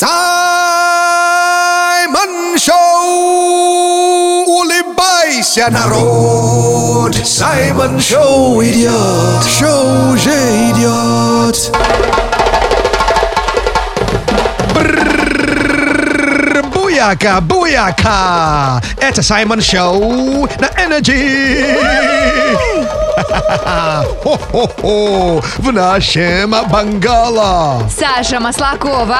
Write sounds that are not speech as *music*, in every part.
Саймон Шоу! Улыбайся, народ! Саймон Шоу идет! Шоу уже идет! Буяка, буяка! Это Саймон Шоу на Energy! Хо-хо-хо! В нашем Бангала! Саша Маслакова.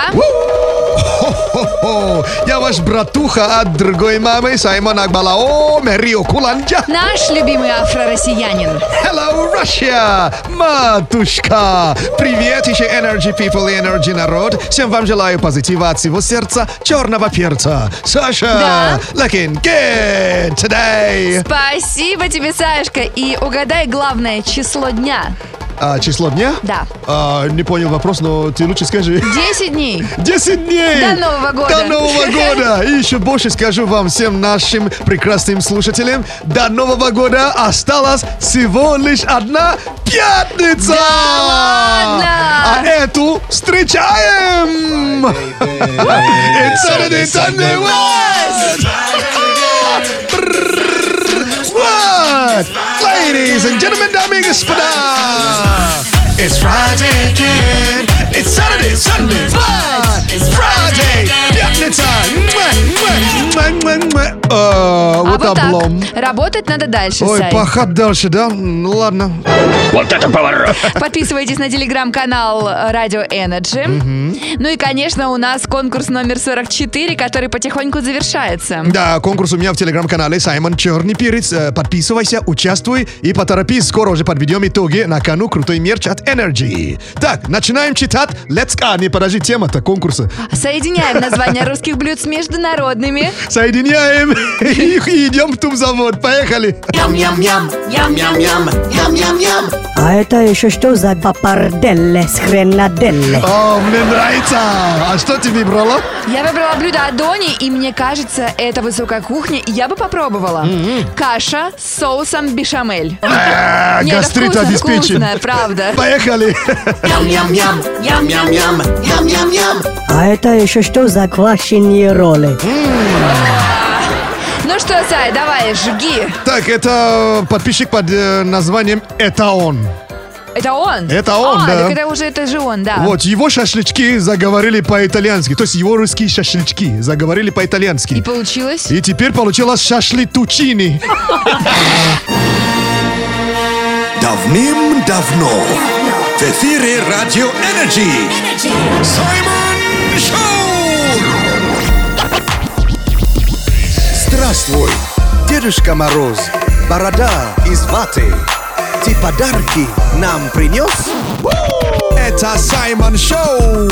Хо-хо-хо! Я ваш братуха от другой мамы Саймон Акбалао Мерио Куланджа. Наш любимый афро-россиянин. Hello, Russia! Матушка! Привет еще Energy People и Energy народ. Всем вам желаю позитива от всего сердца черного перца. Саша! Да? Looking good today! Спасибо тебе, Сашка. И угадай главное число дня. А, число дня? Да. А, не понял вопрос, но ты лучше скажи. 10 дней. 10 дней! До Нового года. До Нового года! И еще больше скажу вам, всем нашим прекрасным слушателям, до Нового года осталась всего лишь одна пятница! Да ладно? А эту встречаем! It's Saturday, Sunday, what? what? Ladies and gentlemen, Dami Gaspada. It's Friday again. It's Saturday, Sunday, but it's Friday. Пятница. Муа. А, А Вот вот облом. так. Работать надо дальше, Ой, Сай. пахать дальше, да? Ну ладно. Подписывайтесь на телеграм-канал э, Радио Energy. Ну и, конечно, у нас конкурс номер 44, который потихоньку завершается. Да, конкурс у меня в телеграм-канале Саймон Черный Перец. Э, Подписывайся, участвуй и поторопись. Скоро уже подведем итоги. На кону крутой мерч от Energy. Так, начинаем читать. Let's go. Не, подожди, тема-то конкурса. Соединяем названия русских блюд с международными. Соединяем и идем в тумзавод. Поехали. А это еще что за папарделле с хренаделле? О, мне нравится. А что ты выбрала? Я выбрала блюдо Адони, и мне кажется, это высокая кухня, и я бы попробовала. Каша с соусом бешамель. Э, Гастрит обеспечен. правда. Поехали. А это еще что за квашенье роли? Ну что, Сай, давай, жги. Так, это подписчик под э, названием «Это он». Это он? Это он, а, да. так это уже, это же он, да. Вот, его шашлычки заговорили по-итальянски. То есть его русские шашлычки заговорили И по-итальянски. получилось? И теперь получилось шашлитучини. Давным-давно в эфире Радио Energy Саймон Шоу! Здравствуй, Дедушка Мороз, борода из ваты. Ты подарки нам принес? Это Саймон Шоу!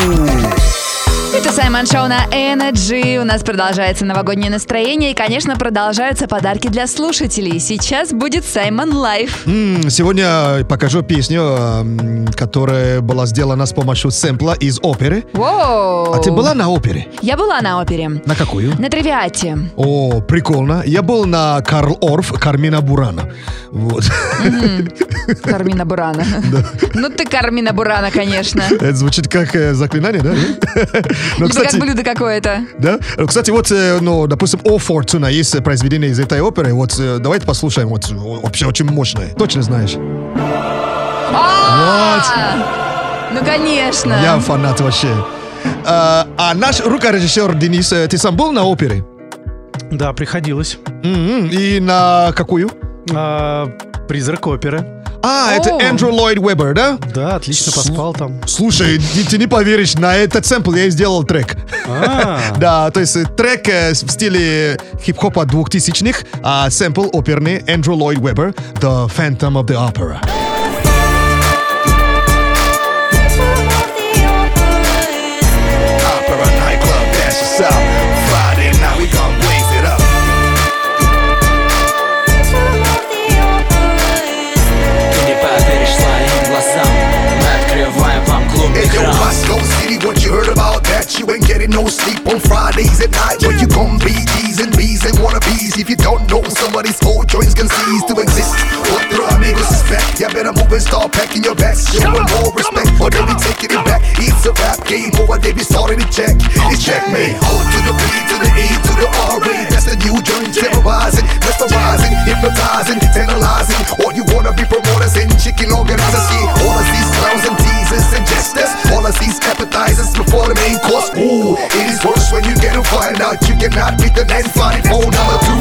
Это Саймон Шоу на Energy. У нас продолжается новогоднее настроение и, конечно, продолжаются подарки для слушателей. Сейчас будет Саймон live. Сегодня покажу песню, эм, которая была сделана с помощью сэмпла из оперы. Воу! А ты была на опере? Я была на опере. На какую? На Травиате. О, прикольно. Я был на Карл Орф Кармина Бурана. Вот. Кармина Бурана. *laughs* Ну ты Кармина Бурана, конечно. Это звучит как э, заклинание, да? *laughs* Но, Либо как блюдо какое-то. Да? Кстати, вот, э, ну, допустим, О Фортуна есть э, произведение из этой оперы. Вот э, давайте послушаем. Вот вообще очень мощное. Точно знаешь? А, Ну, конечно. Я фанат вообще. А, а наш рукорежиссер Денис, ты сам был на опере? Да, приходилось. Мгм. И на какую? А, призрак оперы. А, это О. Эндрю Ллойд Уэббер, да? Да, отлично поспал там. Слушай, ты, ты не поверишь, на этот сэмпл я и сделал трек. А, *laughs* Да, то есть э, трек э, в стиле хип-хопа двухтысячных, а сэмпл оперный Эндрю Ллойд Уэббер The Phantom of the. Opera no sleep on Fridays at night. Where you gon' be D's and B's and wannabes. If you don't know, somebody's whole joints can cease to exist. What the amigos suspect? You better move and start packing your bags. Show 'em more respect, or they'll be taking it back. It's a rap game over there, be started to check. It's checkmate. O to the B to the E to the R A. That's the new joint, terrorizing, mesmerizing, hypnotizing, tantalizing. All you wanna be promoters and chicken organizers. See all of these clowns and teasers and jesters. All of these appetizers before the main course. Ooh, it is worse when you get to find out you cannot beat the 954 number two.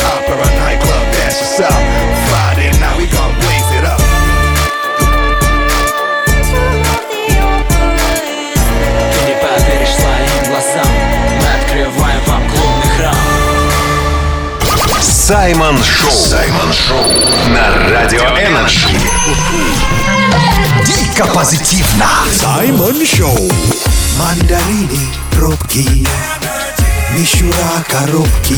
Opera nightclub, dash us out. Friday night, we gon' blaze it up. Ты не поверишь своим глазам Мы открываем вам клубный храм Саймон Шоу. Саймон Шоу. На Радио Energy. Дико позитивно. Саймон Шоу. Мандарины, пробки, мишура, коробки.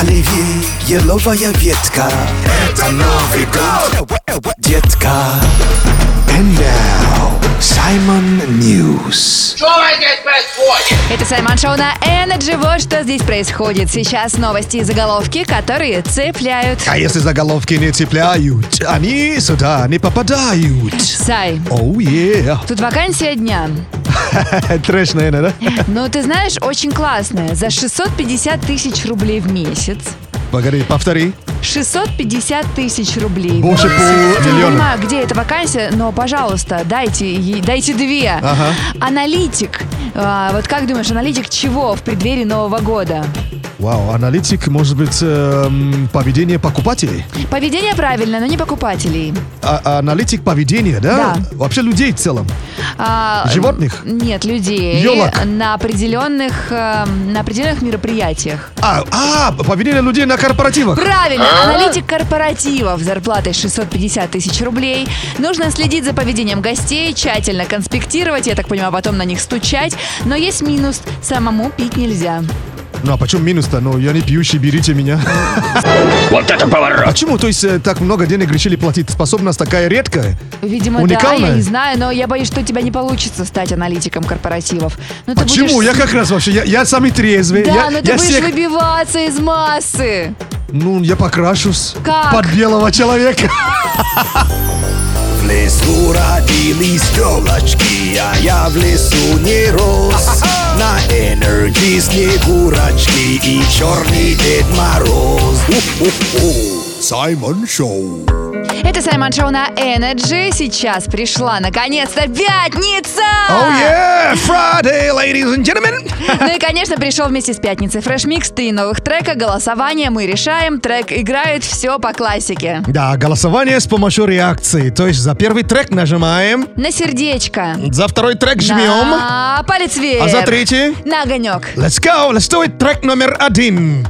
Оливье, еловая ветка. Это Новый год, детка. And now, Simon News. Это Саймон Шоу на Energy. Вот что здесь происходит. Сейчас новости и заголовки, которые цепляют. А если заголовки не цепляют, они сюда не попадают. Сай, Оу, е. тут вакансия дня. *laughs* Трэш, наверное, да? Ну, ты знаешь, очень классная. За 650 тысяч рублей в месяц. Погоди, повтори. 650 тысяч рублей. Больше месяц. Не понимаю, где эта вакансия, но, пожалуйста, дайте, ей- дайте две. Ага. Аналитик. А, вот как думаешь, аналитик чего в преддверии Нового года? Вау, аналитик, может быть, эм, поведение покупателей? Поведение правильное, но не покупателей. А- аналитик поведения, да? Да. Вообще людей в целом. А, Животных? Нет, людей. Ёлок? На определенных, э, на определенных мероприятиях. А, а, поведение людей на корпоративах. Правильно, аналитик корпоративов с зарплатой 650 тысяч рублей. Нужно следить за поведением гостей, тщательно конспектировать, я так понимаю, потом на них стучать. Но есть минус, самому пить нельзя. Ну а почему минус-то? Ну, я не пьющий, берите меня. Вот это поворот! Почему? То есть э, так много денег решили платить? Способность такая редкая? Видимо, да, Уникальная? я не знаю, но я боюсь, что у тебя не получится стать аналитиком корпоративов. Ну, ты Почему? будешь- Я как раз вообще, я, я самый трезвый. Да, я, но ты я будешь всех- выбиваться из массы. Ну, я покрашусь Как? под белого человека. *laughs* В лесу родились елочки, а я в лесу не рос. На энергии снегурочки и черный Дед Мороз. У-ху-ху. Саймон Шоу. Это Саймон Шоу на Energy. Сейчас пришла, наконец-то, пятница! Oh yeah! Friday, ladies and gentlemen! Ну и, конечно, пришел вместе с пятницей Fresh Mix, три новых трека, голосование, мы решаем, трек играет, все по классике. Да, голосование с помощью реакции. То есть за первый трек нажимаем, На сердечко. за второй трек жмем. На палец вверх. А за третий? На огонек. Let's go, let's do it. Трек номер один.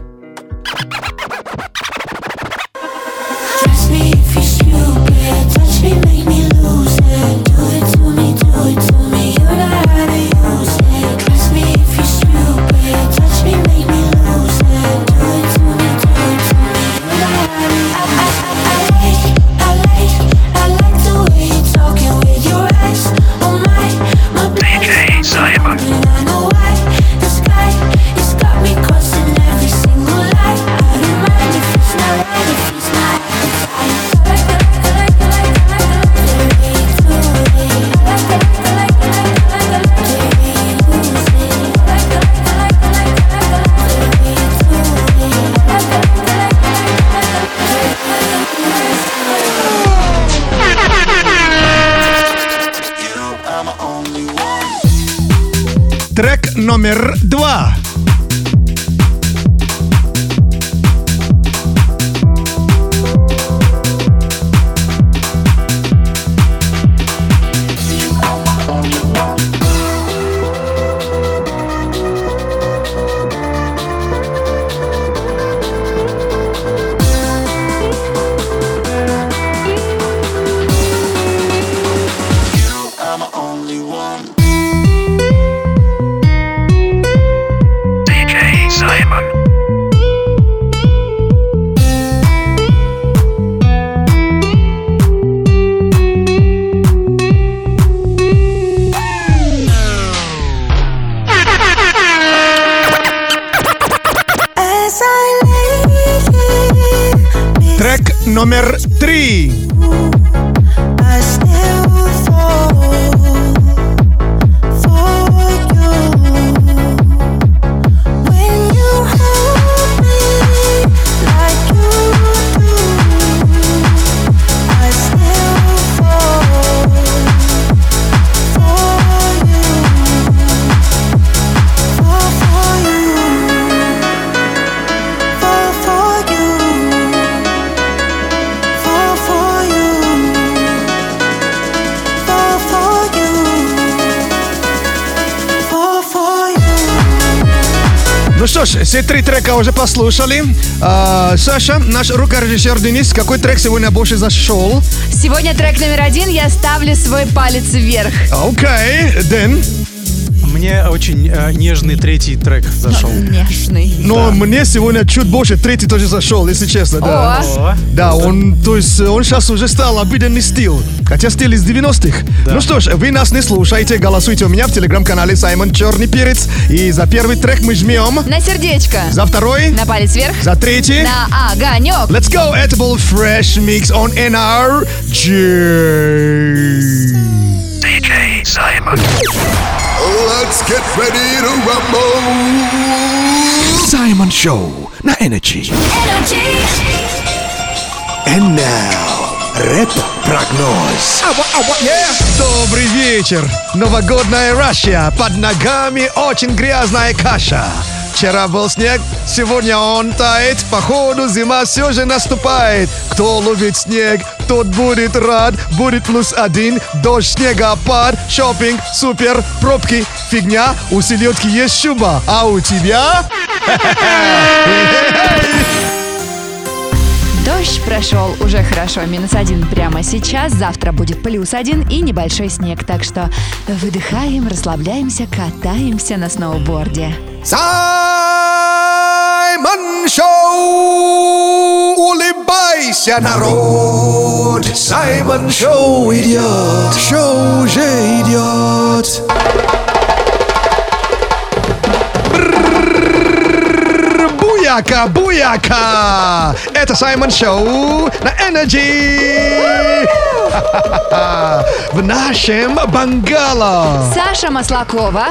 Nummer 3. Все три трека уже послушали. А, Саша, наш рукорежиссер Денис, какой трек сегодня больше зашел? Сегодня трек номер один «Я ставлю свой палец вверх». Окей, Дэн. Мне очень э, нежный третий трек зашел. *laughs* Нежный. Но мне сегодня чуть больше третий тоже зашел, если честно, да. О, Да, он, то есть, э, он сейчас уже стал обыденный стиль. Хотя стиль из 90-х. Ну что ж, вы нас не слушаете, голосуйте у меня в телеграм-канале Саймон Черный Перец. И за первый трек мы жмем. на сердечко. За второй. На палец вверх. За третий. На огонек. Let's go, Edible Fresh Mix on NRG. DJ Simon. Let's get ready to rumble. Simon Show на Energy. And now, рэп-прогноз. Добрый вечер. Новогодная Россия. Под ногами очень грязная каша. Вчера был снег, сегодня он тает. Походу зима все же наступает. Кто любит снег, тот будет рад. Будет плюс один, дождь, снегопад, шопинг, супер, пробки, фигня. У селедки есть шуба, а у тебя... Дождь прошел уже хорошо, минус один прямо сейчас. Завтра будет плюс один и небольшой снег. Так что выдыхаем, расслабляемся, катаемся на сноуборде. Саймон Шоу! Улыбайся, народ! Саймон Шоу идет! Шоу уже идет! Буяка, буяка! Это Саймон Шоу на Energy! В нашем Бангало! Саша Маслакова.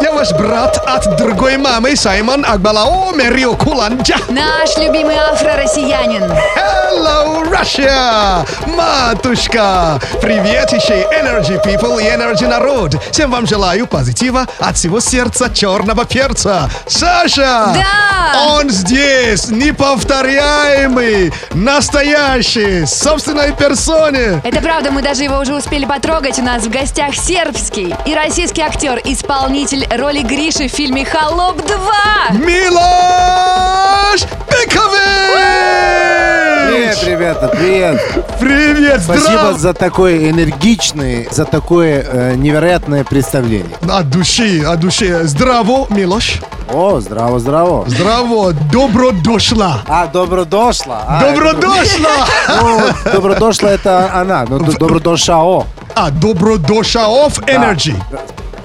Я ваш брат от другой мамы, Саймон Акбалао Мерио Куланджа. Наш любимый афро-россиянин. Hello, Russia! Матушка! Привет еще Energy People и Energy народ! Всем вам желаю позитива от всего сердца черного перца! Саша! Да! Он здесь! Неповторяемый! Настоящий! Собственной персоне! Это правда, мы даже его уже успели потрогать. У нас в гостях сербский и российский актер, исполнитель роли Гриши в фильме «Холоп 2». Милош Бекович! Привет, ребята, привет. Привет! Спасибо здрав- за такой энергичный, за такое э, невероятное представление. От души, от души. Здраво, Милош. О, здраво, здраво. Здраво, добро дошла. А, добро дошла. А, Добро дошла! Ну, добро дошла это она. Ну, д- добро дошао. А, добро дошла of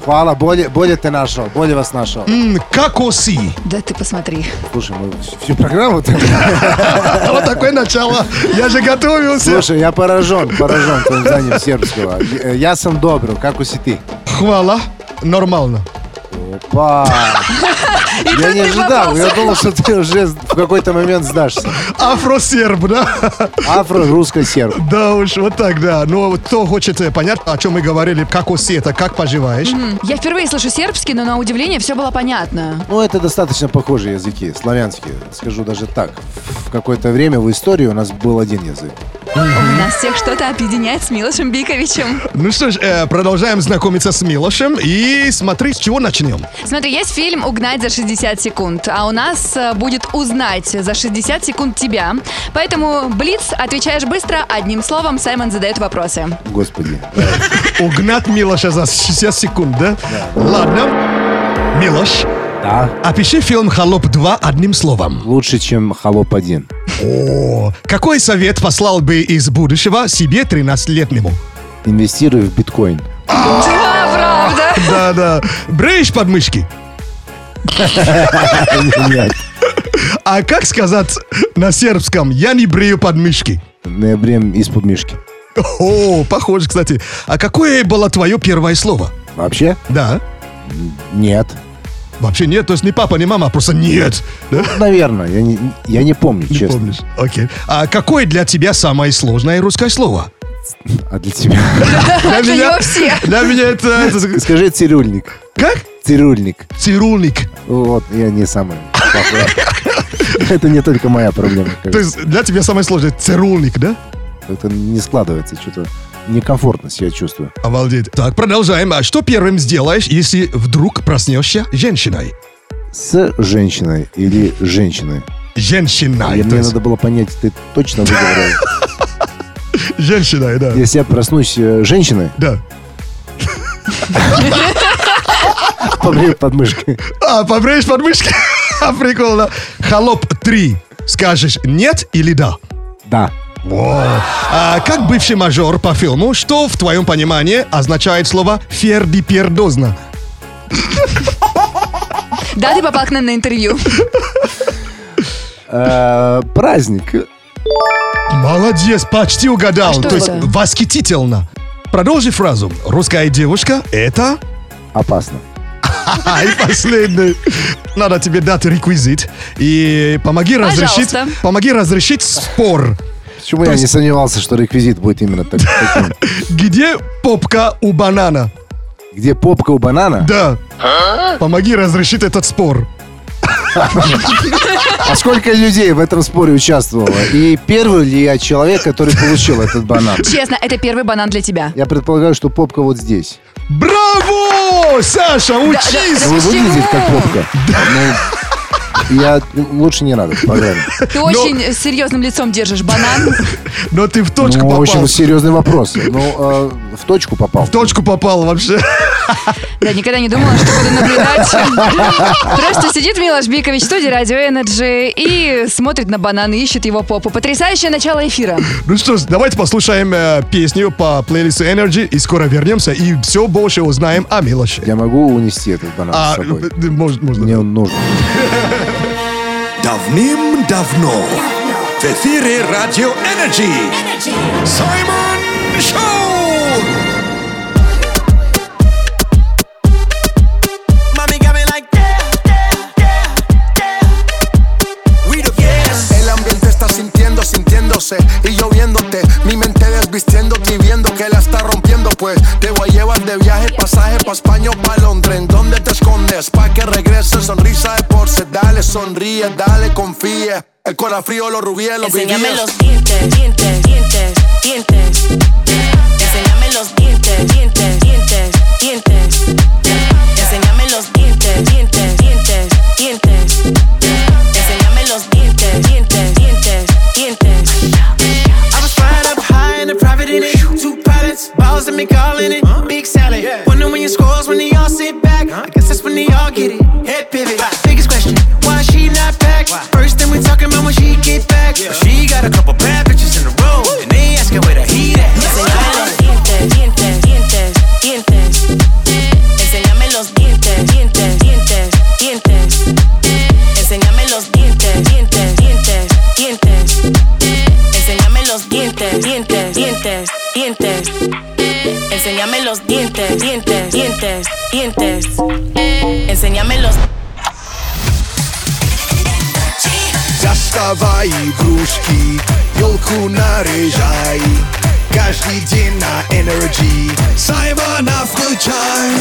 Хвала, более, более ты нашел, более вас нашел. М, Кокоси. Да ты посмотри. Слушай, мы всю программу... Вот такое начало. Я же готовился. Слушай, я поражен, поражен твоим знанием сербского. Я сам добро, как уси ты. Хвала. Нормально. Опа! Я не ожидал, я думал, что ты уже в какой-то момент сдашься. Афросерб, да? Афро-русско-серб. Да уж, вот так, да. Но кто хочет э, понять, о чем мы говорили, како си, это как поживаешь? Я впервые слышу сербский, но на удивление все было понятно. Ну, это достаточно похожие языки, славянские. Скажу даже так. В какое-то время в истории у нас был один язык. У нас всех что-то объединяет с Милошем Биковичем. Ну что ж, э, продолжаем знакомиться с Милошем. И смотри, с чего начнем. Смотри, есть фильм «Угнать за 60 секунд», а у нас э, будет «Узнать за 60 секунд тебя». Поэтому, Блиц, отвечаешь быстро, одним словом Саймон задает вопросы. Господи. *laughs* Угнать Милоша за 60 секунд, да? Ладно. Милош, Да. опиши фильм «Холоп 2» одним словом. Лучше, чем Холоп 1. О, какой совет послал бы из будущего себе 13-летнему? Инвестирую в биткоин. Да, правда. Да-да. Бреешь подмышки? Нет. А как сказать на сербском «я не брею подмышки»? Не брем из-под мишки. О, похоже, кстати. А какое было твое первое слово? Вообще? Да. Нет. Вообще нет, то есть не папа, не мама, а просто нет. Да? Наверное, я не, я не помню, Не честно. помнишь? Окей. А какое для тебя самое сложное русское слово? А для тебя? *laughs* Для него все. Для меня это... Скажи цирюльник. Как? Цирюльник. Цирульник. Вот, я не самый. Это не только моя проблема. То есть для тебя самое сложное цирульник, да? Это не складывается, что-то некомфортно себя чувствую. Обалдеть. Так, продолжаем. А что первым сделаешь, если вдруг проснешься женщиной? С женщиной или женщиной? То мне есть надо было понять, ты точно выговорил. Женщиной, да. Если я проснусь э, женщиной, Да. *laughs* побрею подмышкой. А, побреешь подмышки? А, *laughs* Прикольно. Холоп 3. Скажешь нет или да? Да. Во. А как бывший мажор по фильму, что в твоем понимании означает слово «фердипердозно»? Да, ты попал к нам на интервью. Э, Праздник. Молодец, почти угадал. А То есть восхитительно. Продолжи фразу. Русская девушка — это... Опасно. И последний. Надо тебе дать реквизит. И помоги разрешить, помоги разрешить спор. Почему я есть- не сомневался, что реквизит будет именно так- таким? *laughs* Где попка у банана? Где попка у банана? Да. Помоги разрешить этот спор. А сколько людей в этом споре участвовало? И первый ли я человек, который получил этот банан? Честно, это первый банан для тебя. Я предполагаю, что попка вот здесь. Браво! Саша, учись! Ну, Почему? выглядит как попка. Ну, я лучше не надо в программе. Ты очень серьезным лицом держишь банан. *laughs* Но ты в точку Ну, попал. очень серьезный вопрос. Ну, э, в точку попал. В точку попал вообще. *laughs* Да, никогда не думала, что буду наблюдать. *laughs* Просто сидит Милош Бикович в студии Радио Energy и смотрит на банан и ищет его попу. Потрясающее начало эфира. Ну что ж, давайте послушаем э, песню по плейлисту Energy и скоро вернемся и все больше узнаем о Милоше. Я могу унести этот банан А, с собой. э, может, можно. Мне он нужен. *laughs* Давным-давно в эфире Радио Энерджи Саймон Шоу! Pa' España o pa' Londres. ¿En dónde te escondes? Pa' que regrese, sonrisa de porce. Dale, sonríe, dale, confía. El corazón frío, los rubíes, los Enséñame vivíes. los dientes, dientes, dientes, dientes. Enséñame los dientes, dientes, dientes, dientes. Enséñame los dientes, dientes, dientes, dientes. Enséñame los dientes, dientes, dientes, dientes. I was flying up high in a private balls and me calling it. Big salad. Wonder when your scores when they all sit back. I guess that's when they all get it. Head pivot. Biggest question, why she not back? First thing we talking about when she get back. But she got a couple bad dientes, dientes, dientes, dientes. Enséñame los Доставай игрушки, елку наряжай Каждый день на Energy Саймона включай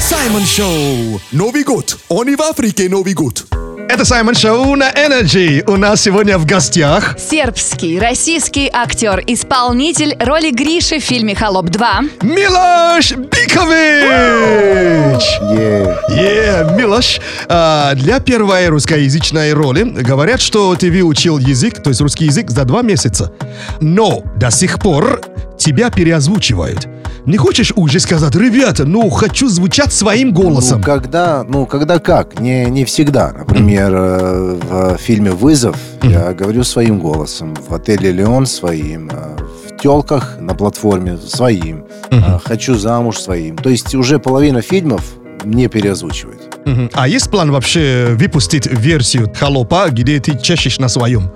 Саймон Шоу Новый год, он и в Африке Новый год Это Саймон Шоу на Energy. У нас сегодня в гостях Сербский, российский актер, исполнитель роли Гриши в фильме «Холоп 2». Милош Бикович! Е. Е, Милош, а, для первой русскоязычной роли говорят, что ты выучил язык, то есть русский язык, за два месяца. Но до сих пор тебя переозвучивают. Не хочешь уже сказать, ребята, ну, хочу звучать своим Ну, голосом? когда, ну, когда как? Не, не всегда. Например, э, в фильме «Вызов» я говорю своим голосом. В отеле «Леон» своим. э, В «Телках» на платформе своим. э, «Хочу замуж» своим. То есть уже половина фильмов не переозвучивает. Мгм. А есть план вообще выпустить версию холопа, где ты чешешь на своем?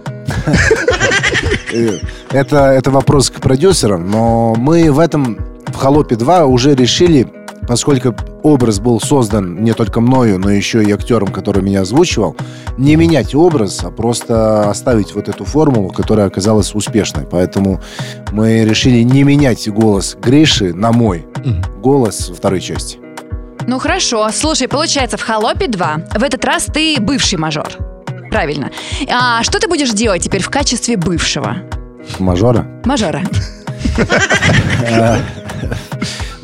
*laughs* Э, Это, это вопрос к продюсерам, но мы в этом, в «Холопе 2» уже решили, поскольку образ был создан не только мною, но еще и актером, который меня озвучивал, не менять образ, а просто оставить вот эту формулу, которая оказалась успешной. Поэтому мы решили не менять голос Гриши на мой голос во второй части. Ну хорошо, слушай, получается, в «Холопе 2» в этот раз ты бывший мажор. Правильно. А что ты будешь делать теперь в качестве бывшего Мажора? мажора?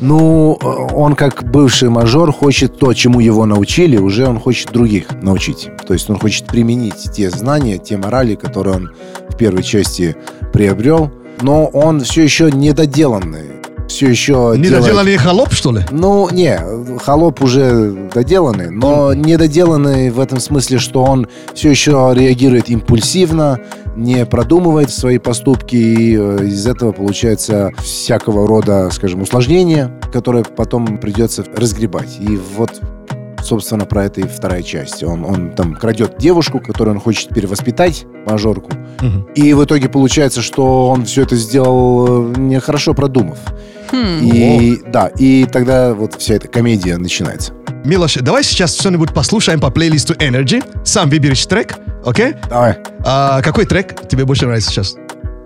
Ну, э, он как бывший мажор хочет то, чему его научили, уже он хочет других научить. То есть он хочет применить те знания, те морали, которые он в первой части приобрел, но он все еще недоделанный. Все еще Не делает- доделали холоп, что ли? Ну, не, холоп уже доделанный, но недоделанный в этом смысле, что он все еще реагирует импульсивно, не продумывает свои поступки, и э, из этого получается всякого рода, скажем, усложнения, которые потом придется разгребать. И вот собственно, про это и вторая часть. Он, он там крадет девушку, которую он хочет перевоспитать, мажорку. И в итоге получается, что он все это сделал э, нехорошо продумав. И да, и тогда вот вся эта комедия начинается. Милош, давай сейчас что-нибудь послушаем по плейлисту Energy. Сам выберешь трек, окей? Давай. А, какой трек тебе больше нравится сейчас?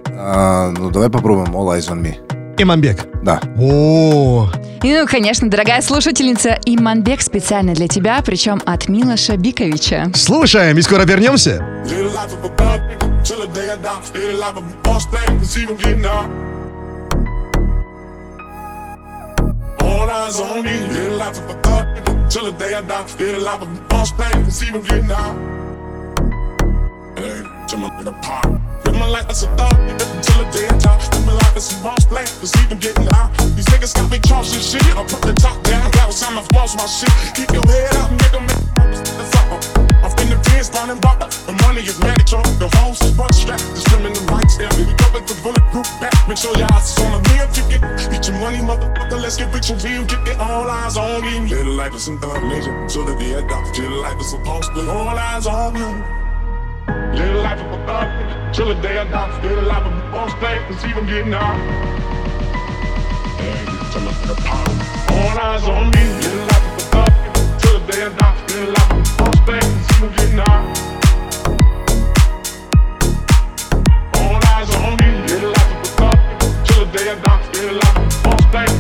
А, ну, давай попробуем All Eyes on Me. Иманбек. Да. О, И, ну, конечно, дорогая слушательница, Иманбек специально для тебя, причем от Милоша Биковича. слушаем и скоро вернемся. Till the day I die. Live the life of a boss man, see. All eyes on me. Live the life of a thug nigga till the day I die. Live the life of a boss man, see him getting out. Hey, to my nigga pop. Live my life as a nigga till the day I die. Live my life as a boss man, see him getting out. These niggas got me charged with shit. I put the top down, got time to boss my shit. Keep your head up, nigga, make the fuck. I've been the pins, running back. The money is magic, the hoes is butt strapped. Discriminating rights there. We covered the bulletproof back. Make sure your eyes on the real ticket. Get your money, motherfucker. Let's get rich and real. Get it all eyes on me. Little life is some thug nation. So that the day I die, little life is supposed to. All eyes on me. Little life of a thug. Till the day I die, little life of a boss thing. And see them getting out. Hey, tell me the power. All eyes on me. Little life of a thug. Till the day I die, little life of a boss thing. And see getting out. All eyes on me, little life of a thug. Till the day I die, little life of a boss.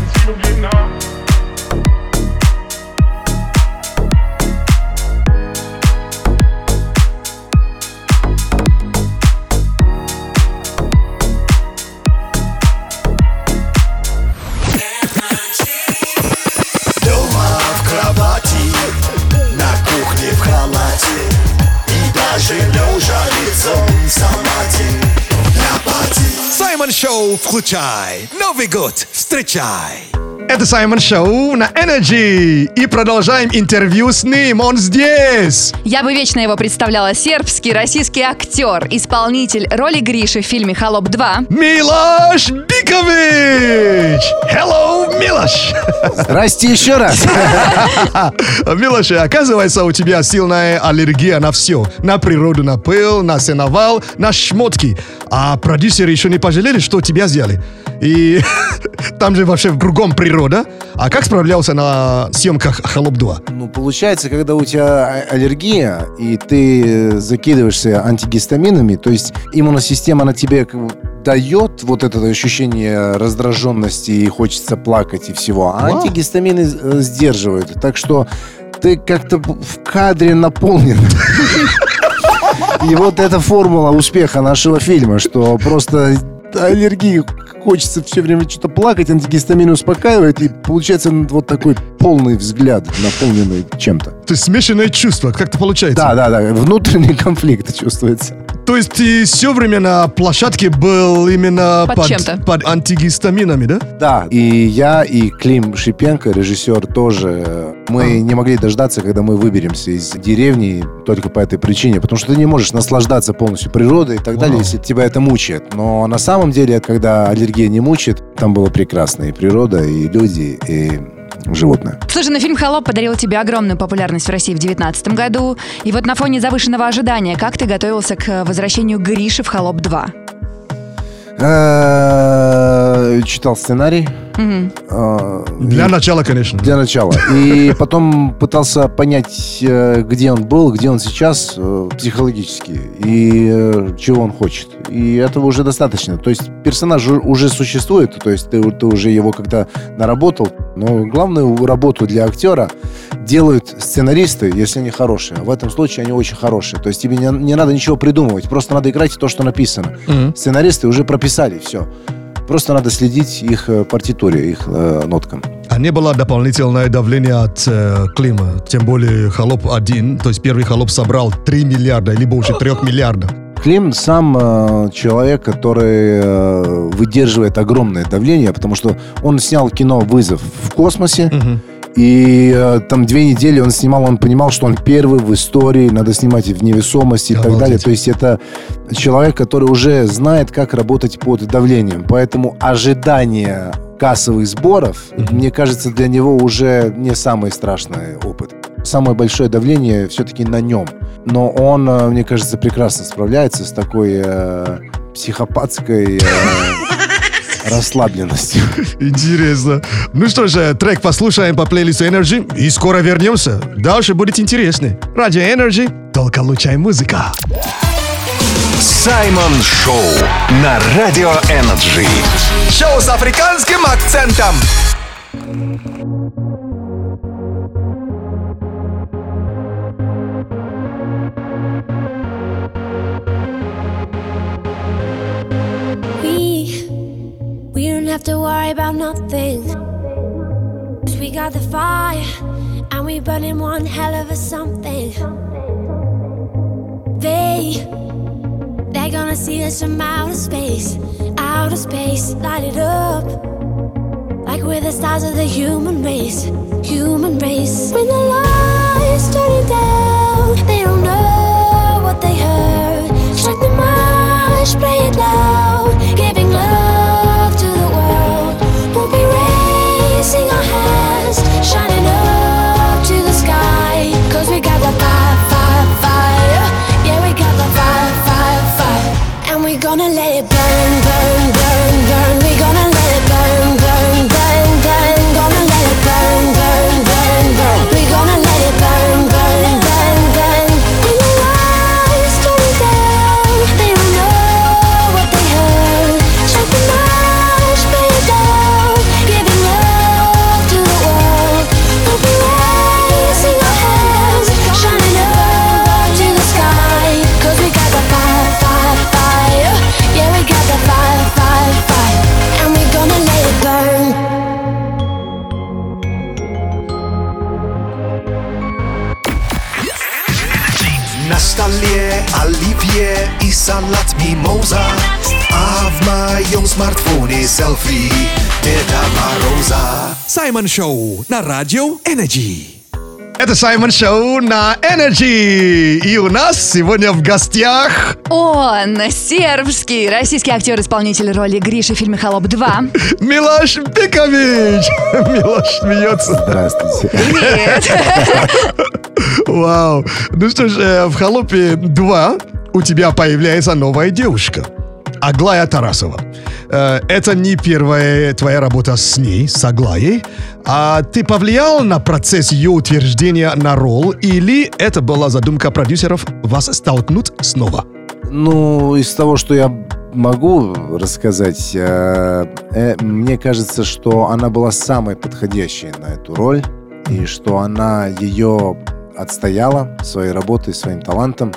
Шоу, включай. Новый год, встречай. Это Саймон Шоу на Energy. И продолжаем интервью с ним. Он здесь. Я бы вечно его представляла. Сербский российский актер, исполнитель роли Гриши в фильме «Холоп 2». Милош Бикович! Hello, Милош! Здрасте еще раз. *laughs* Милош, оказывается, у тебя сильная аллергия на все. На природу, на пыл, на сеновал, на шмотки. А продюсеры еще не пожалели, что тебя сделали. И *laughs* там же вообще кругом природа. А как справлялся на съемках «Холоп 2»? Ну, получается, когда у тебя а- аллергия, и ты закидываешься антигистаминами, то есть иммуносистема на тебе дает вот это ощущение раздраженности и хочется плакать и всего, а Вау. антигистамины э, сдерживают. Так что ты как-то в кадре наполнен. *laughs* И вот эта формула успеха нашего фильма, что просто аллергии хочется все время что-то плакать, антигистамин успокаивает, и получается вот такой полный взгляд, наполненный чем-то. То есть смешанное чувство, как-то получается. Да, да, да, внутренний *laughs* конфликт чувствуется. То есть ты все время на площадке был именно Под чем-то. под антигистаминами, да? Да, и я, и Клим Шипенко, режиссер, тоже, мы не могли дождаться, когда мы выберемся из деревни только по этой причине, потому что ты не можешь наслаждаться полностью природой и так далее, Вау. если тебя это мучает. Но на самом деле, когда аллергия не мучает, там было прекрасно, и природа, и люди, и животное. Слушай, ну фильм «Холоп» подарил тебе огромную популярность в России в 2019 году. И вот на фоне завышенного ожидания, как ты готовился к возвращению Гриши в «Холоп 2»? Э, Читал сценарий. Для начала, конечно. Для начала. И *laughs* потом пытался понять, э, где он был, где он сейчас э, психологически и э, чего он хочет. И этого уже достаточно. То есть персонаж уже существует, то есть ты, ты уже его когда наработал. Но главную работу для актера делают сценаристы, если они хорошие. В этом случае они очень хорошие. То есть тебе не, не надо ничего придумывать, просто надо играть то, что написано. Мгм. Сценаристы уже прописали все. Просто надо следить их э, партитуре, их э, ноткам. А не было дополнительное давление от э, Клима? Тем более Холоп один, то есть первый Холоп собрал 3 миллиарда или больше 3 миллиардов. Клим сам э, человек, который э, выдерживает огромное давление, потому что он снял кино «Вызов в космосе», и э, там две недели он снимал, он понимал, что он первый в истории, надо снимать и в невесомости и так далее. То есть это человек, который уже знает, как работать под давлением. Поэтому ожидание кассовых сборов, мне кажется, для него уже не самый страшный опыт. Самое большое давление все-таки на нем. Но он, э, мне кажется, прекрасно справляется с такой э, психопатской э, расслабленностью. Интересно. Ну что же, трек послушаем по плейлисту Energy и скоро вернемся. Дальше будет интересно. Радио Energy, только лучшая музыка. Саймон Шоу на Радио Energy. Шоу с африканским акцентом. Have to worry about nothing. 'Cause we got the fire and we burning one hell of a something. They they're gonna see us from outer space, outer space, light it up. Like we're the stars of the human race, human race. When the lights turning down, they don't know what they heard. Strike the march, play it loud, На столе оливье и салат мимоза А в моем смартфоне селфи Деда Мороза Саймон Шоу на Радио Energy. Это Саймон Шоу на Energy. И у нас сегодня в гостях Он, сербский, российский актер-исполнитель роли Гриши в фильме «Холоп 2». *laughs* Милош Бикович. *laughs* Милош смеется. Здравствуйте. *laughs* Вау. Ну что ж, э, в «Холопе 2» у тебя появляется новая девушка. Аглая Тарасова. Э, Это не первая твоя работа с ней, с Аглаей. А ты повлиял на процесс ее утверждения на роль, или это была задумка продюсеров вас столкнуть снова? Ну, из того, что я могу рассказать, э, э, мне кажется, что она была самой подходящей на эту роль, и что она ее отстояла своей работой, своим талантом.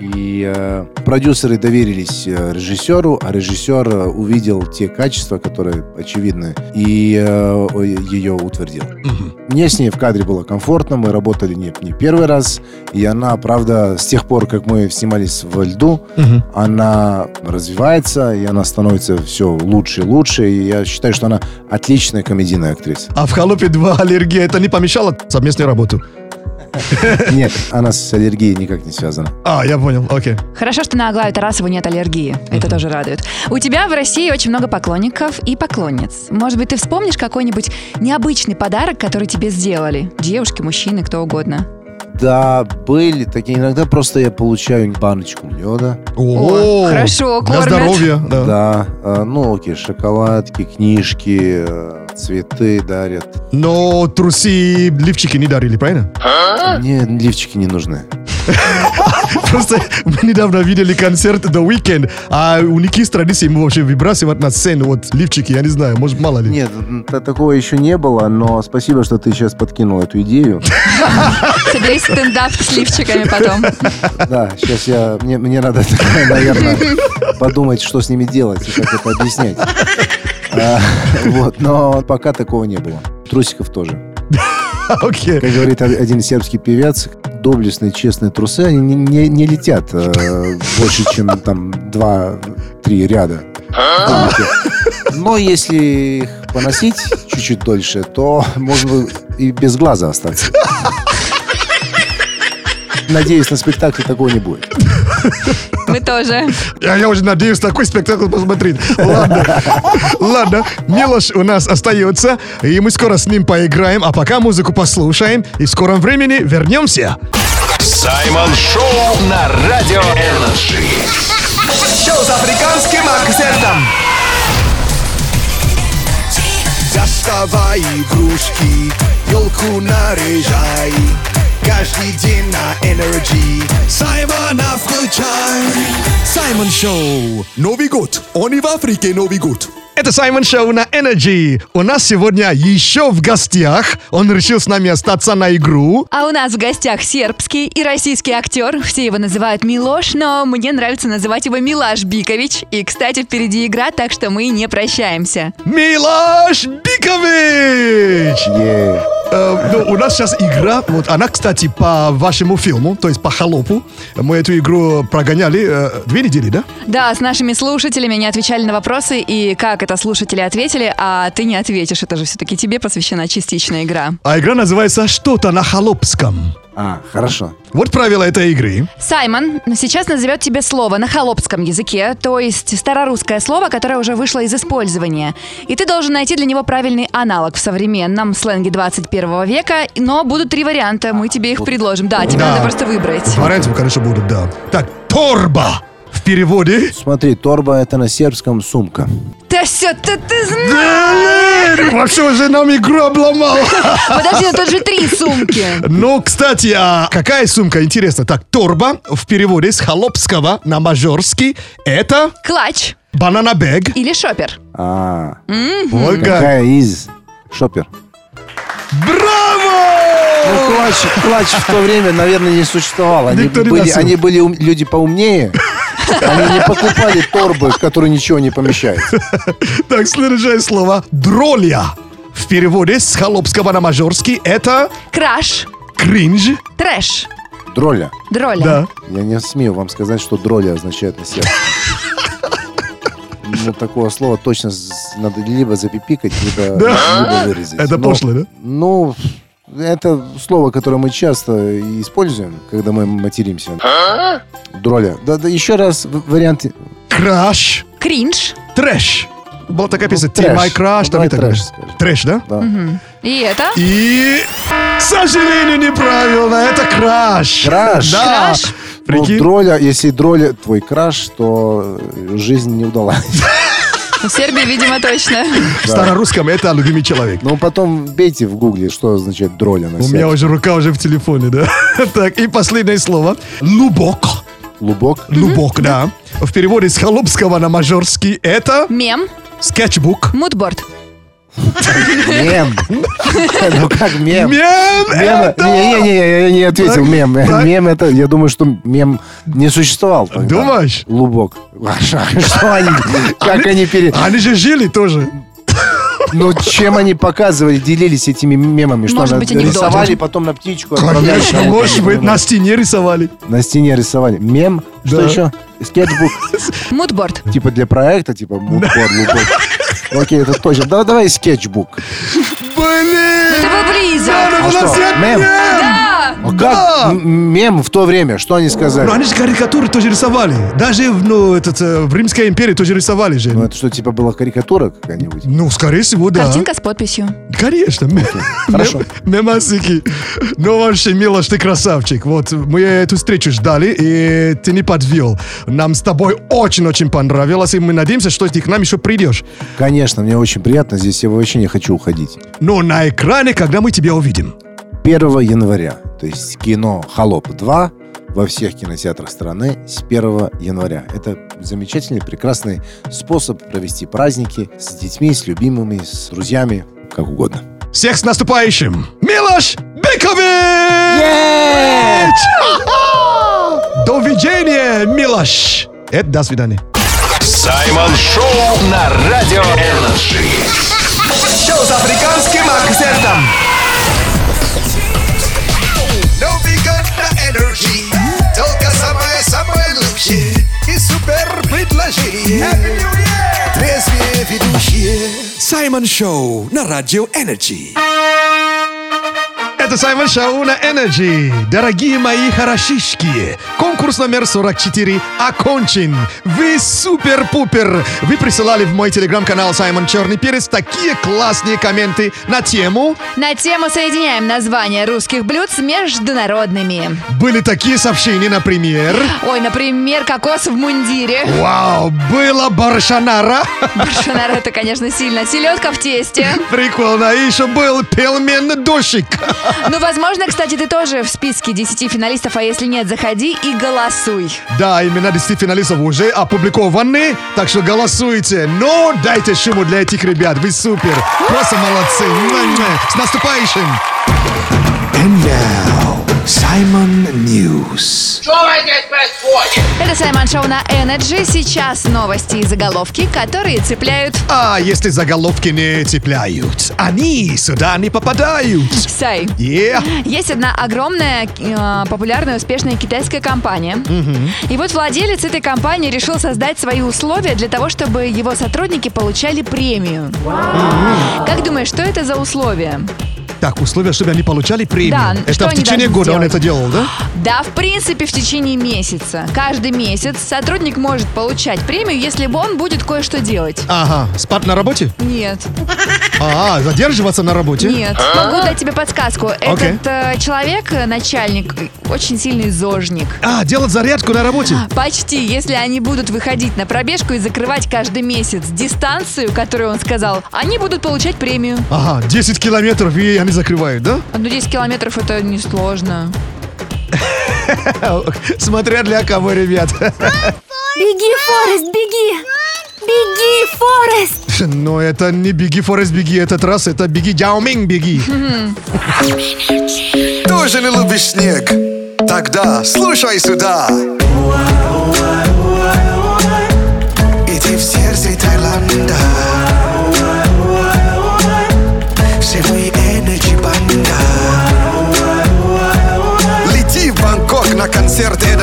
И э, продюсеры доверились э, режиссеру, а режиссер э, увидел те качества, которые очевидны, и э, ее утвердил. Мне с ней в кадре было комфортно, мы работали не, не первый раз, и она, правда, с тех пор, как мы снимались во льду, Мгм. она развивается, и она становится все лучше и лучше, и я считаю, что она отличная комедийная актриса. А в «Холопе 2» аллергия это не помешало совместной работу? *laughs* Нет, она с аллергией никак не связана. А, я понял, окей. Хорошо, что на Аглаю Тарасову нет аллергии. Это тоже радует. У тебя в России очень много поклонников и поклонниц. Может быть, ты вспомнишь какой-нибудь необычный подарок, который тебе сделали? Девушки, мужчины, кто угодно. Да, были такие. Иногда просто я получаю баночку меда. О, хорошо, Для кормят. здоровья, да. Да, а, ну окей, шоколадки, книжки, э, цветы дарят. Но трусы, лифчики не дарили, правильно? Мне лифчики не нужны. *laughs* Просто мы недавно видели концерт The Weeknd, а у них есть традиция ему вообще выбрасывать на сцену вот лифчики, я не знаю, может, мало ли. Нет, такого еще не было, но спасибо, что ты сейчас подкинул эту идею. *laughs* Соберись стендап с лифчиками потом. Да, сейчас я, мне, мне надо, *laughs* наверное, подумать, что с ними делать и как это объяснять. А, вот, но пока такого не было. Трусиков тоже. *laughs* Окей. Как говорит один сербский певец, доблестные, честные трусы, они не, не- не летят э, больше, чем там два-три ряда. Знаете. Но если их поносить чуть-чуть дольше, то можно и без глаза остаться. Надеюсь, на спектакле такого не будет. *laughs* Мы тоже. Я, я уже надеюсь такой спектакль посмотреть. Ладно, ладно, Милош у нас остается, и мы скоро с ним поиграем, а пока музыку послушаем, и в скором времени вернемся. Саймон Шоу на Радио Energy. Шоу с африканским акцентом. Доставай игрушки, елку наряжай. Каждый день на Energy. Саймона включай. Саймон Шоу. Новый год. Он и в Африке Новый год. Это Саймон Шоу на Energy. У нас сегодня еще в гостях. Он решил с нами остаться на игру. А у нас в гостях сербский и российский актер. Все его называют Милош, но мне нравится называть его Милаш Бикович. И, кстати, впереди игра, так что мы не прощаемся. Милош Бикович! Е. Э, ну, у нас сейчас игра, вот она, кстати, по вашему фильму, то есть по «Холопу». Мы эту игру прогоняли э, две недели, да? Да, с нашими слушателями не отвечали на вопросы, и как это слушатели ответили, а ты не ответишь. Это же все-таки тебе посвящена частичная игра. А игра называется «Что-то на холопском». А, хорошо. Вот правила этой игры. Саймон сейчас назовет тебе слово на холопском языке, то есть старорусское слово, которое уже вышло из использования. И ты должен найти для него правильный аналог в современном сленге 21 века, но будут три варианта, мы тебе их предложим. Да, тебе Да. надо просто выбрать. Вариантов, конечно, будут, да. Так, торба в переводе. Смотри, торба это на сербском сумка. Да все, ты, ты знаешь! Вообще уже нам игру обломал. *laughs* Подожди, ну тут же три сумки. Ну, кстати, а какая сумка? Интересно. Так, торба в переводе с холопского на мажорский это Клатч банана бэг. или шопер. А, как. какая из шопер? Браво! Ну, клатч, клатч в то время, наверное, не существовал. Они Никто не были, носил. они были ум- люди поумнее. Они не покупали торбы, в которые ничего не помещается. Так, следующее слово. Дролья. В переводе с холопского на мажорский это Краш, кринж. трэш, Дроля. дроля. Да. Я не смею вам сказать, что дроля означает на сербском. Ну, такого слова точно надо либо запипикать, либо, Да. либо вырезать. Это Но- пошло, да? Ну, это слово, которое мы часто используем, когда мы материмся. Дроля. Да, да, еще раз варианты. Краш. Кринж. Трэш. Была такая песня. Ты мой краш. Там и так трэш. Трэш, да? Да. И это? И, к сожалению, неправильно. Это краш. Краш? Да. Краш. Ну, дроля, если дроля твой краш, то жизнь не удалась. В Сербии, видимо, точно. В старорусском это любимый человек. Ну, потом бейте в гугле, что означает дроля на У меня уже рука уже в телефоне, да. *laughs* Так, и последнее слово. Лубок. Лубок. Лубок, да. В переводе с холопского на мажорский это Мем, скетчбук. мудборд. Мем. Ну как мем? Мем не-не-не, я не ответил мем. Мем это, я думаю, что мем не существовал тогда. Думаешь? Лубок. А Что они, как они пере... Они же жили тоже. Ну, чем они показывали, делились этими мемами? Что, Может быть, анекдоты. рисовали, потом на птичку? Конечно, может быть, на стене рисовали. На стене рисовали. Мем? Что еще? Скетчбук. Мудборд. Типа для проекта, типа мудбор, лубок. Окей, это точно. Да, давай скетчбук. Блин! Ты был близок. А было что, мем? Да. Как м- мем в то время, что они сказали? Ну, они же карикатуры тоже рисовали. Даже в, ну, этот, э, в Римской империи тоже рисовали же. Ну, это что, типа была карикатура какая-нибудь? Ну, скорее всего, да. Картинка с подписью. Конечно. Хорошо. мем- Мемасики. Ну, вообще, Милош, ты красавчик. Вот, мы эту встречу ждали, и ты не подвел. Нам с тобой очень-очень понравилось, и мы надеемся, что ты к нам еще придешь. Конечно, мне очень приятно. Здесь я вообще не хочу уходить. Но на экране, когда мы тебя увидим. 1 января, то есть кино «Холоп 2» во всех кинотеатрах страны с 1 января. Это замечательный, прекрасный способ провести праздники с детьми, с любимыми, с друзьями, как угодно. Всех с наступающим! Милош Бикович! Довиђења, Милош! Это до свидания. Саймон Шоу на Радио Energy. Шоу с африканским акцентом. Самое-самое лучшее И супер предложение Трезвые ведущие Саймон Шоу на Радио Energy. Это Саймон Шоу на Energy. Дорогие мои хорошишки, конкурс номер 44 окончен. Вы супер-пупер. Вы присылали в мой телеграм-канал Саймон Черный Перец такие классные комменты на тему. На тему соединяем названия русских блюд с международными. Были такие сообщения, например... Ой, например, кокос в мундире. Вау, было баршанара. Баршонар это, конечно, сильно. Селедка в тесте. Прикольно. И еще был пельменный дощик. Ну, возможно, кстати, ты тоже в списке 10 финалистов, а если нет, заходи и голосуй. Да, имена 10 финалистов уже опубликованы, так что голосуйте. Но дайте шуму для этих ребят, вы супер. Просто молодцы. С наступающим. And now, Simon News. Это Саймон Шоу на Energy. Сейчас новости и заголовки, которые цепляют. А если заголовки не цепляют, они сюда не попадают. Сай. Yeah. Есть одна огромная, э, популярная, успешная китайская компания. И вот владелец этой компании решил создать свои условия для того, чтобы его сотрудники получали премию. Как думаешь, что это за условия? Так, условия, чтобы они получали премию. Да, это что в течение года он сделать? это делал, да? Да, в принципе, в течение месяца. Каждый месяц сотрудник может получать премию, если бы он будет кое-что делать. Ага, спать на работе? Нет. А, задерживаться на работе? Нет. Могу дать тебе подсказку. Окей. Этот э, человек, э, начальник, очень сильный зожник. А, делать зарядку на работе? Почти, если они будут выходить на пробежку и закрывать каждый месяц дистанцию, которую он сказал, они будут получать премию. Ага, 10 километров и они закрывают, да? Ну, 10 километров это несложно. *laughs* Смотря для кого, ребят. Беги, Форест, беги! Беги, Форест! Но это не беги, Форест, беги этот раз, это беги, Дяоминг, беги. Тоже не любишь снег? Тогда слушай сюда.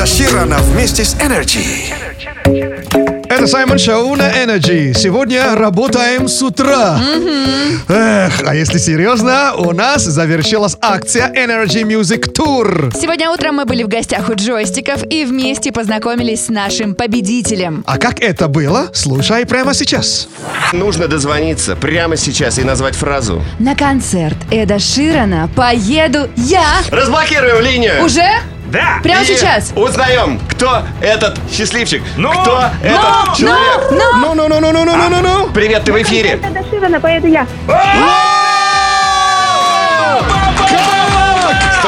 Ширана вместе с Energy. Это Саймон Шоу на Energy. Сегодня работаем с утра. Эх, а если серьезно, у нас завершилась акция Energy Music Tour. Сегодня утром мы были в гостях у джойстиков и вместе познакомились с нашим победителем. А как это было? Слушай прямо сейчас. Нужно дозвониться прямо сейчас и назвать фразу. На концерт Эда Ширана поеду я. Разблокируем линию. Уже? Да. Прямо И сейчас? Узнаем, кто этот счастливчик. Ну, кто этот человек. Ну, ну, ну, ну, ну, ну, ну, ну. Привет, ты в эфире. Это Ширана, поеду я.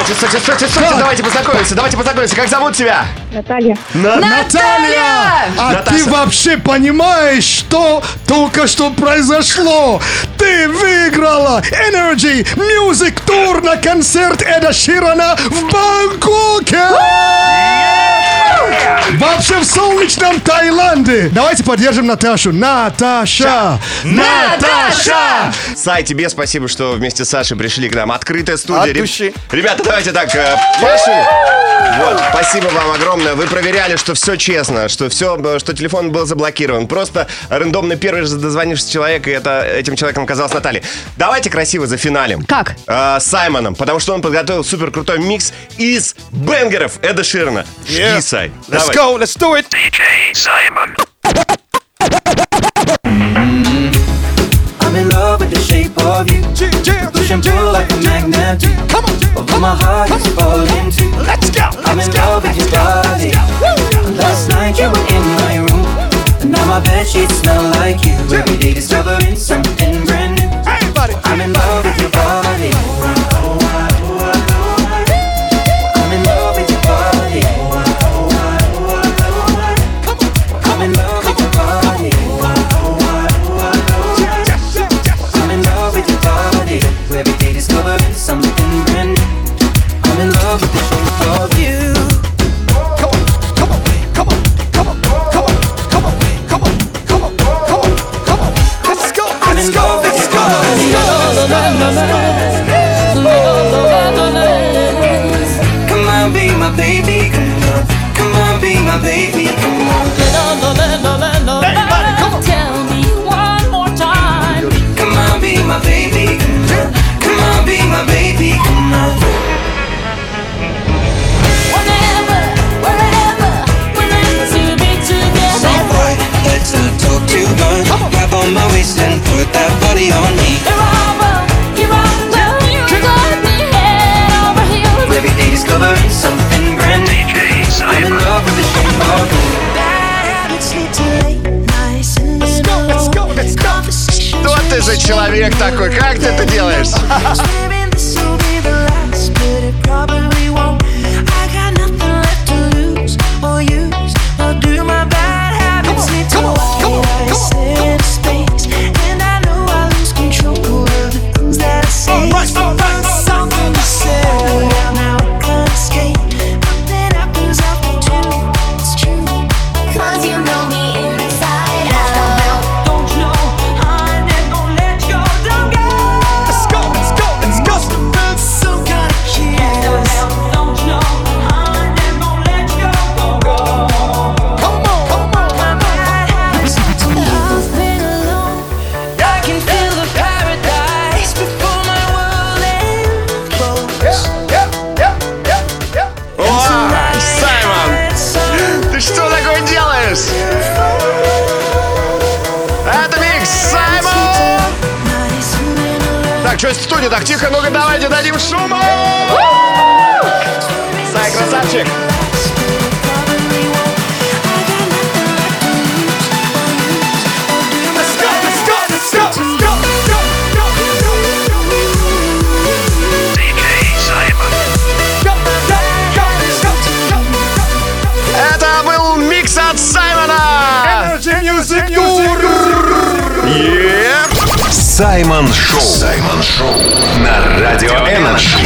Стойте, стойте, стойте, стойте. Давайте познакомимся, давайте познакомимся. Как зовут тебя? Наталья. Наталья! А Наташа. ты вообще понимаешь, что только что произошло? Ты выиграла Energy Music Tour на концерт Эда Ширана в Бангкоке! Вообще в солнечном Таиланде. Давайте поддержим Наташу. Наташа! Наташа! Сай, тебе спасибо, что вместе с Сашей пришли к нам. Открытая студия. От Реб- души. Давайте так, э, пляшем. Вот, спасибо вам огромное. Вы проверяли, что все честно, что все, что телефон был заблокирован. Просто рандомно первый же дозвонившийся человек, и это этим человеком оказалась Наталья. Давайте красиво за финалем. Как? Э, с Саймоном, потому что он подготовил супер крутой микс из бенгеров Эда Ширна. Жги, Сай. Let's Давай. go, let's do it. I'm in love with the shape of you. Push and pull like a magnet. Come on, my heart is falling too. Let's go. I'm in love with your body. Last night you were in my room, and now my bed sheets smell like you. Every day discovering something baby. Что студии так тихо? Ну-ка давайте дадим шума! Сай, красавчик! Саймон Шоу. Саймон Шоу. На Радио Energy.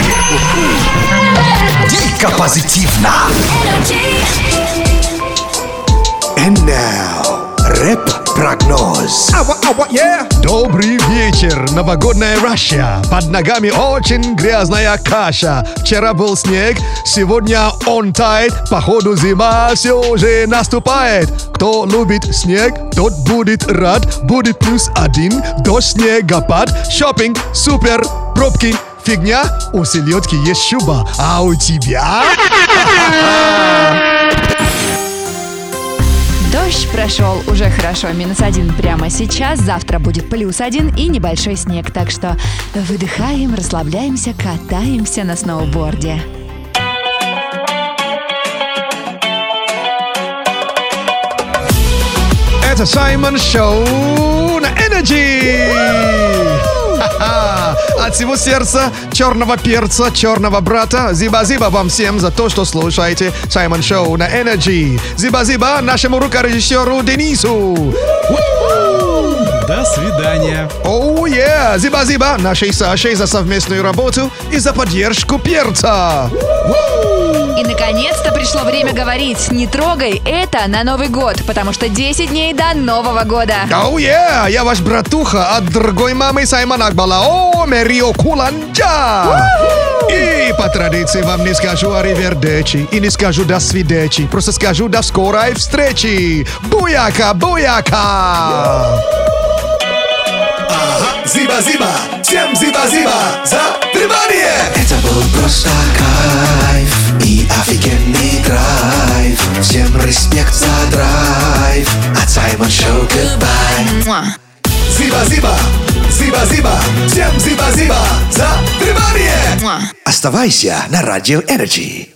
Дико позитивно. And now, рэп-прогноз. Ава, ава, yeah. Добрый вечер, новогодняя Россия. Под ногами очень грязная каша. Вчера был снег, сегодня он тает. Походу зима все же наступает. Кто любит снег, тот будет рад. Будет плюс один да снегопад. Шопинг, супер, пробки, фигня. У селедки есть шуба, а у тебя? *laughs* Дождь прошел уже хорошо, минус один прямо сейчас. Завтра будет плюс один и небольшой снег. Так что выдыхаем, расслабляемся, катаемся на сноуборде. Это Саймон Шоу на Energy! От всего сердца черного перца, черного брата. Зиба-зиба вам всем за то, что слушаете Саймон Шоу на Energy. Зиба-зиба нашему рукорежиссеру Денису. До свидания. Оу, yeah! Зиба-зиба нашей Сашей за совместную работу и за поддержку перца. И наконец-то пришло время говорить «Не трогай это на Новый год», потому что 10 дней до Нового года. Оу, yeah! Я ваш братуха от другой мамы Саймон Акбала. О, Мерио Куланджа! И по традиции вам не скажу аривердечи и не скажу до свидечи. Просто скажу до скорой встречи. Буяка, буяка! Зиба-зиба, всем зиба-зиба за внимание! Это был просто кайф и офигенный драйв. Всем респект за драйв. От Саймон Шоу goodbye. Зиба-зиба, зиба-зиба, всем зиба-зиба за внимание! Оставайся на Радио Energy.